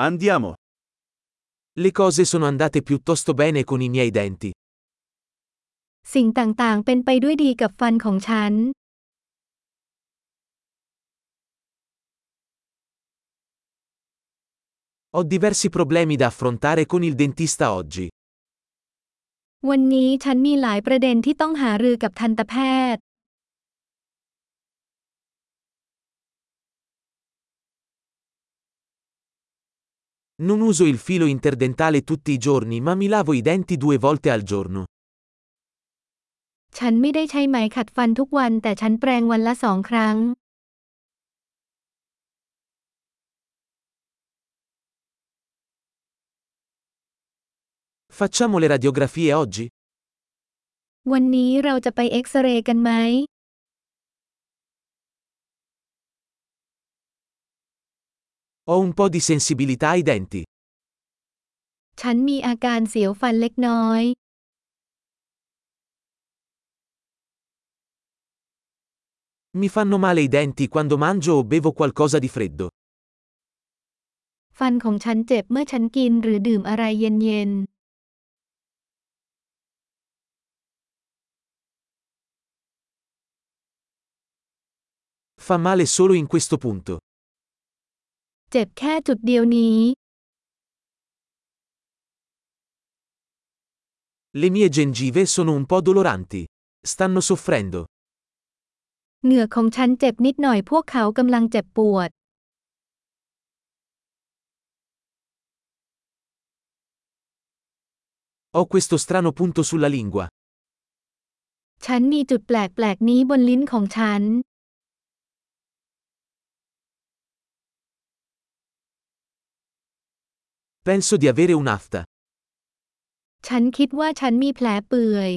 Andiamo. Le cose sono andate piuttosto bene con i miei denti. สิ่งต่างๆ เป็นไปด้วยดีกับฟันของฉัน Ho diversi problemi da affrontare con il dentista oggi. วันนี้ฉันมีหลายประเด็นที่ต้องหารือกับทันตแพทย์ Non uso il filo interdentale tutti i giorni ma mi lavo i denti due volte al giorno. ฉันไม่ได้ใช้ไหมขัดฟันทุกวันแต่ฉันแปรงวันละสองครั้ง Facciamo le radiografie oggi? วันนี้เราจะไปเอ็กซเรย์กันไหม Ho un po' di sensibilità ai denti. ฉันมีอาการเสียวฟันเล็กน้อย Mi fanno male i denti quando mangio o bevo qualcosa di freddo. ฟันของฉันเจ็บเมื่อฉันกินหรือดื่มอะไรเย็น Fa male solo in questo punto. ๆเจ็บแค่จุดเดียวนี้ Le mie gengive sono un po' doloranti. Stanno soffrendo. เหงือกของฉันเจ็บนิดหน่อยพวกเขากำลังเจ็บปวด Ho questo strano punto sulla lingua. ฉันมีจุดแปลกๆนี้บนลิ้นของฉัน Penso di avere un'afta. ฉันคิดว่าฉันมีแผลเปื่อย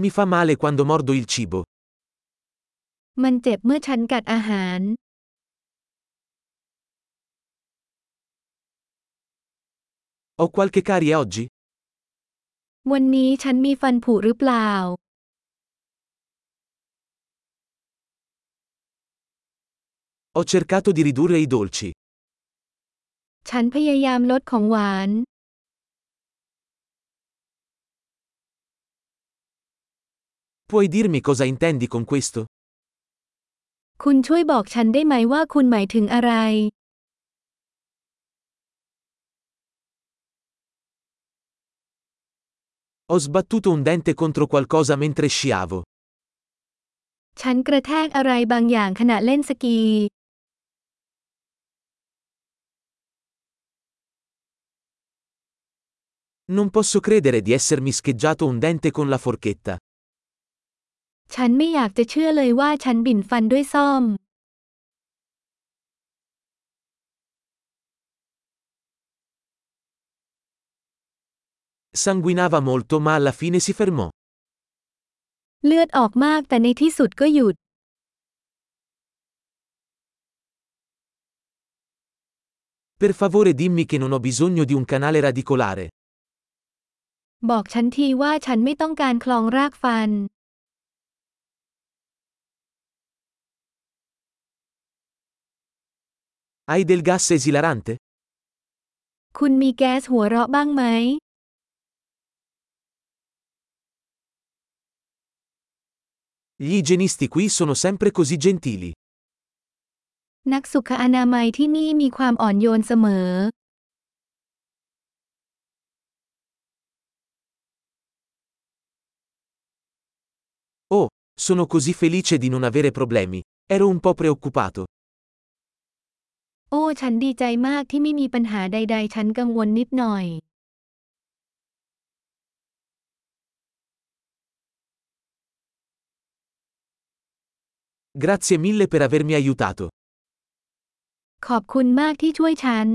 Mi fa male quando mordo il cibo. มันเจ็บเมื่อฉันกัดอาหาร Ho qualche carie oggi? วันนี้ฉันมีฟันผุหรือเปล่า Ho cercato di ridurre i dolci. ฉันพยายามลดของหวาน Puoi dirmi cosa intendi con questo? คุณช่วยบอกฉันได้ไหมว่าคุณหมายถึงอะไร Ho sbattuto un dente contro qualcosa mentre sciavo. ฉันกระแทกอะไรบางอย่างขณะเล่นสกี Non posso credere di essermi scheggiato un dente con la forchetta. ฉันไม่อยากจะเชื่อเลยว่าฉันบิ่นฟันด้วยซ่อม Sanguinava molto ma alla fine si fermò. เลือดออกมากแต่ในที่สุดก็หยุด Per favore dimmi che non ho bisogno di un canale radicolare. บอกฉันทีว่าฉันไม่ต้องการคลองรากฟัน Hai del gas esilarante? คุณมีแก๊สหัวเราะบ้างไหม Gli igienisti qui sono sempre così gentili. นักสุขอนามัยที่นี่มีความอ่อนโยนเสมอ sono così felice di non avere problemi. Ero un po' preoccupato. โอ้ ฉันดีใจมากที่ไม่มีปัญหาใด ๆ ฉันกังวลนิดหน่อย Grazie mille per avermi aiutato. ขอบคุณมากที่ช่วยฉัน